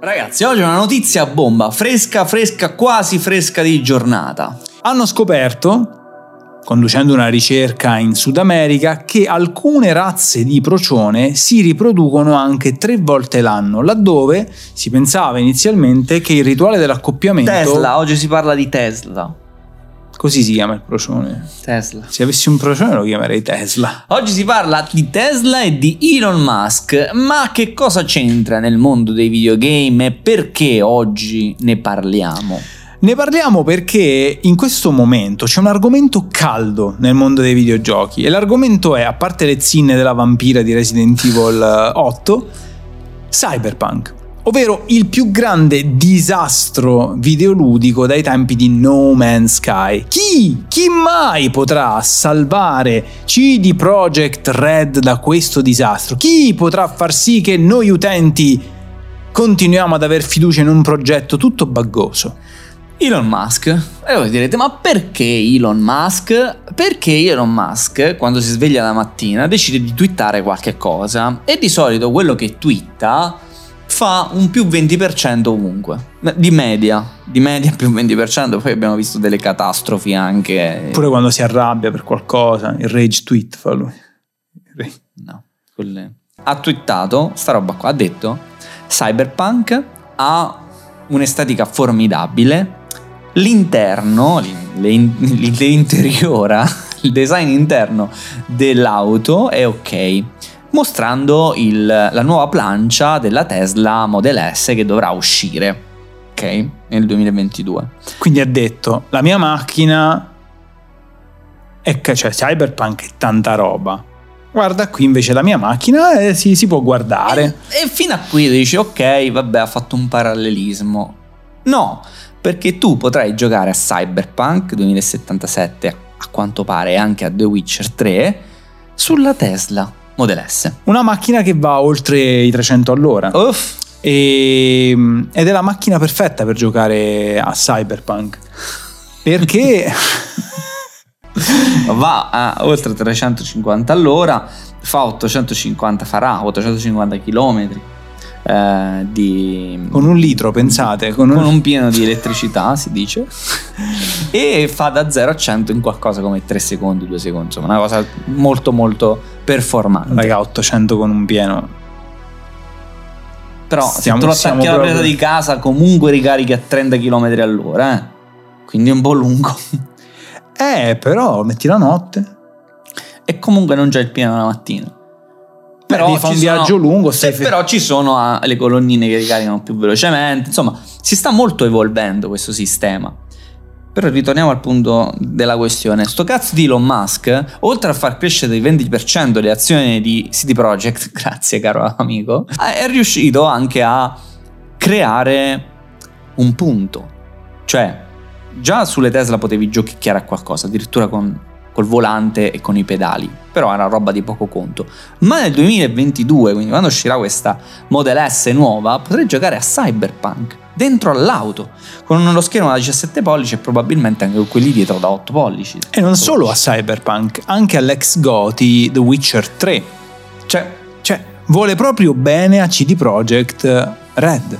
Ragazzi, oggi è una notizia bomba, fresca, fresca, quasi fresca di giornata. Hanno scoperto conducendo una ricerca in Sud America, che alcune razze di procione si riproducono anche tre volte l'anno, laddove si pensava inizialmente che il rituale dell'accoppiamento... Tesla, oggi si parla di Tesla. Così si chiama il procione. Tesla. Se avessi un procione lo chiamerei Tesla. Oggi si parla di Tesla e di Elon Musk, ma che cosa c'entra nel mondo dei videogame e perché oggi ne parliamo? Ne parliamo perché in questo momento c'è un argomento caldo nel mondo dei videogiochi e l'argomento è, a parte le zinne della vampira di Resident Evil 8, Cyberpunk, ovvero il più grande disastro videoludico dai tempi di No Man's Sky. Chi, chi mai potrà salvare CD Projekt Red da questo disastro? Chi potrà far sì che noi utenti continuiamo ad aver fiducia in un progetto tutto baggoso? Elon Musk. E voi direte, ma perché Elon Musk? Perché Elon Musk, quando si sveglia la mattina, decide di twittare qualche cosa e di solito quello che twitta fa un più 20% ovunque. Di media, di media più 20%, poi abbiamo visto delle catastrofi anche. Pure quando si arrabbia per qualcosa, il rage tweet fa lui. No, quelle... Ha twittato, sta roba qua, ha detto, Cyberpunk ha un'estetica formidabile, L'interno, l'interiora, il design interno dell'auto è ok, mostrando il, la nuova plancia della Tesla Model S che dovrà uscire, ok, nel 2022. Quindi ha detto, la mia macchina è cioè Cyberpunk è tanta roba. Guarda qui invece la mia macchina eh, si, si, può guardare. E, e fino a qui dici ok, vabbè, ha fatto un parallelismo. No, perché tu potrai giocare a Cyberpunk 2077 a quanto pare anche a The Witcher 3 sulla Tesla Model S. Una macchina che va oltre i 300 all'ora. Uff. E, ed è la macchina perfetta per giocare a Cyberpunk. Perché va a oltre 350 all'ora, fa 850 farà 850 km eh, di... Con un litro, pensate? Con un... con un pieno di elettricità, si dice. e fa da 0 a 100 in qualcosa come 3 secondi, 2 secondi. Insomma, una cosa molto molto performante. Raga, 800 con un pieno. Però stiamo, se tu lo attacchi alla presa di casa comunque ricarichi a 30 km all'ora, eh? Quindi è un po' lungo. Eh, però metti la notte. E comunque non c'è il pieno la mattina però fa un sono, viaggio lungo. Sì, però ci sono ah, le colonnine che ricaricano più velocemente. Insomma, si sta molto evolvendo questo sistema. Però ritorniamo al punto della questione. Sto cazzo di Elon Musk, oltre a far crescere del 20% le azioni di CD Projekt, grazie caro amico, è riuscito anche a creare un punto. Cioè, già sulle Tesla potevi giochicchiare a qualcosa, addirittura con col volante e con i pedali, però era roba di poco conto. Ma nel 2022, quindi quando uscirà questa Model S nuova, potrei giocare a Cyberpunk dentro all'auto con uno schermo da 17 pollici e probabilmente anche con quelli dietro da 8 pollici. E non solo a Cyberpunk, anche all'ex Goti The Witcher 3. Cioè, cioè vuole proprio bene a CD Projekt Red.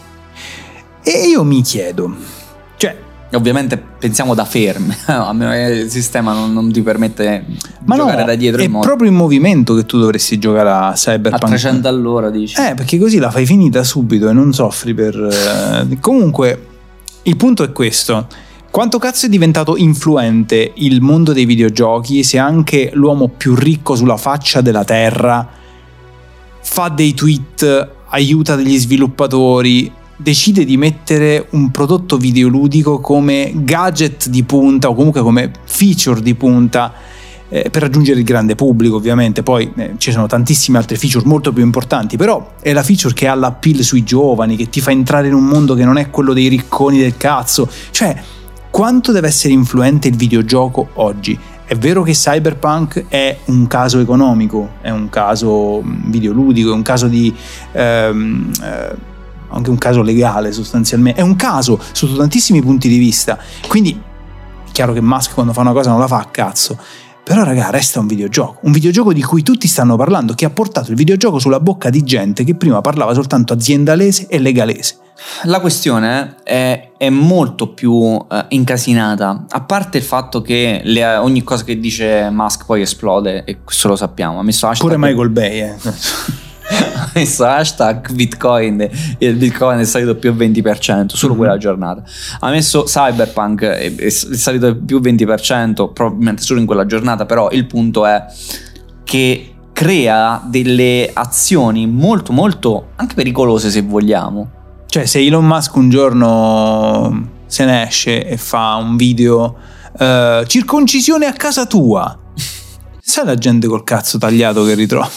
E io mi chiedo, Ovviamente pensiamo da ferme, a meno che il sistema non, non ti permette di giocare no, da dietro. È proprio in movimento che tu dovresti giocare a Cyberpunk. A 300 all'ora dici? Eh, perché così la fai finita subito e non soffri per... Eh... Comunque, il punto è questo. Quanto cazzo è diventato influente il mondo dei videogiochi se anche l'uomo più ricco sulla faccia della terra fa dei tweet, aiuta degli sviluppatori, decide di mettere un prodotto videoludico come gadget di punta o comunque come feature di punta eh, per raggiungere il grande pubblico ovviamente. Poi eh, ci sono tantissime altre feature molto più importanti però è la feature che ha l'appeal sui giovani che ti fa entrare in un mondo che non è quello dei ricconi del cazzo. Cioè quanto deve essere influente il videogioco oggi? È vero che Cyberpunk è un caso economico, è un caso mm, videoludico, è un caso di ehm, eh, anche un caso legale sostanzialmente, è un caso sotto tantissimi punti di vista, quindi è chiaro che Musk quando fa una cosa non la fa a cazzo, però raga resta un videogioco, un videogioco di cui tutti stanno parlando, che ha portato il videogioco sulla bocca di gente che prima parlava soltanto aziendalese e legalese, La questione è, è molto più eh, incasinata, a parte il fatto che le- ogni cosa che dice Musk poi esplode, e questo lo sappiamo. Ha messo hashtag, Pure Michael Bay, eh. messo hashtag Bitcoin e il Bitcoin è salito più 20% solo Mhm. quella giornata. Ha messo Cyberpunk e è salito più 20%, probabilmente solo in quella giornata, però il punto è che crea delle azioni molto molto anche pericolose se vogliamo. Cioè, se Elon Musk un giorno se ne esce e fa un video eh, circoncisione a casa tua, sai la gente col cazzo tagliato che ritrova?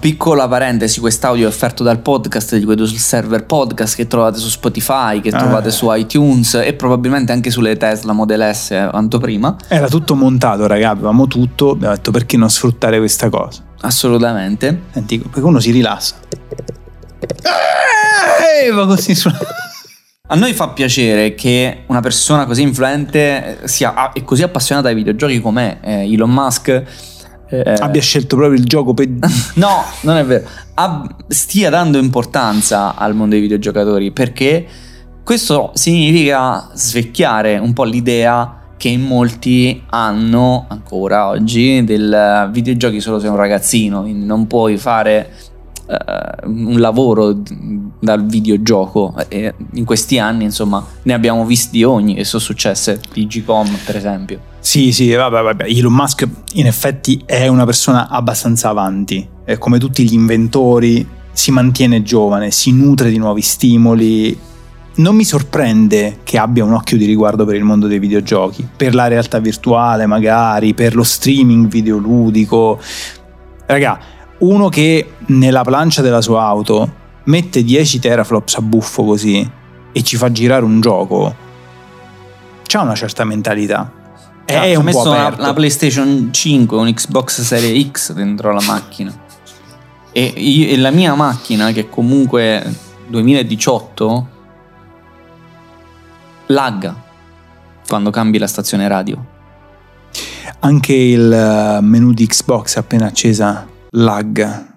Piccola parentesi, quest'audio è offerto dal podcast di quello sul server podcast che trovate su Spotify, che Ah. trovate su iTunes e probabilmente anche sulle Tesla Model S eh, quanto prima. Era tutto montato, raga, avevamo tutto, abbiamo detto perché non sfruttare questa cosa? Assolutamente. Senti, perché uno si rilassa. Eh, va così su- A noi fa piacere che una persona così influente sia e così appassionata ai videogiochi com'è eh, Elon Musk. Eh, abbia scelto proprio il gioco per... No, non è vero. Ab- stia dando importanza al mondo dei videogiocatori perché questo significa svecchiare un po' l'idea che in molti hanno ancora oggi del eh, videogiochi solo se sei un ragazzino, quindi non puoi fare eh, un lavoro dal videogioco e in questi anni insomma ne abbiamo visti ogni e sono successe Digicom per esempio Sì, sì, vabbè, vabbè. Elon Musk in effetti è una persona abbastanza avanti. E come tutti gli inventori si mantiene giovane, si nutre di nuovi stimoli. Non mi sorprende che abbia un occhio di riguardo per il mondo dei videogiochi, per la realtà virtuale magari, per lo streaming videoludico. Raga, uno che nella plancia della sua auto mette 10 teraflops a buffo così e ci fa girare un gioco, c'ha una certa mentalità. È Cazzo, ho un po' messo una, una PlayStation 5, un Xbox Series X dentro la macchina. E, io- e la mia macchina, che comunque 2018, lagga quando cambi la stazione radio. Anche il eh, menu di Xbox appena accesa lag.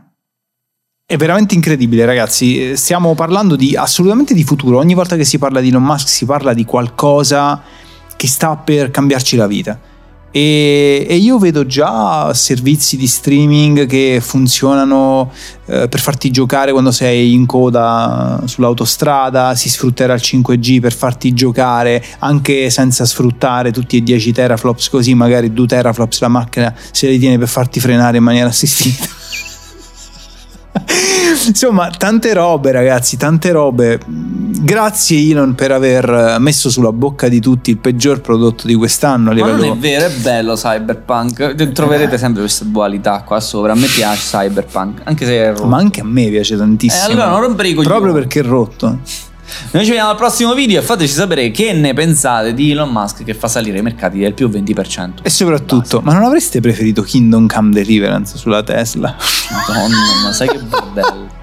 È veramente incredibile, ragazzi. Eh, Stiamo parlando di assolutamente di futuro. Ogni volta che si parla di Elon Musk si parla di qualcosa che sta per cambiarci la vita. E, e io vedo già servizi di streaming che funzionano eh, per farti giocare quando sei in coda sull'autostrada, si sfrutterà il 5G per farti giocare anche senza sfruttare tutti i 10 teraflops così magari 2 teraflops la macchina se li tiene per farti frenare in maniera assistita. Insomma, tante robe, ragazzi, tante robe. Grazie Elon per aver messo sulla bocca di tutti il peggior prodotto di quest'anno a Ma non livello è vero, è bello Cyberpunk. Troverete sempre questa dualità qua sopra. A me piace Cyberpunk, anche se è rotto. Ma anche a me piace tantissimo. Eh, allora non rompere i coglioni. Proprio perché è rotto. Noi ci vediamo al prossimo video e fateci sapere che ne pensate di Elon Musk che fa salire i mercati del più 20%. E soprattutto, ma non avreste preferito Kingdom Come Deliverance sulla Tesla? Madonna, ma sai che bordello.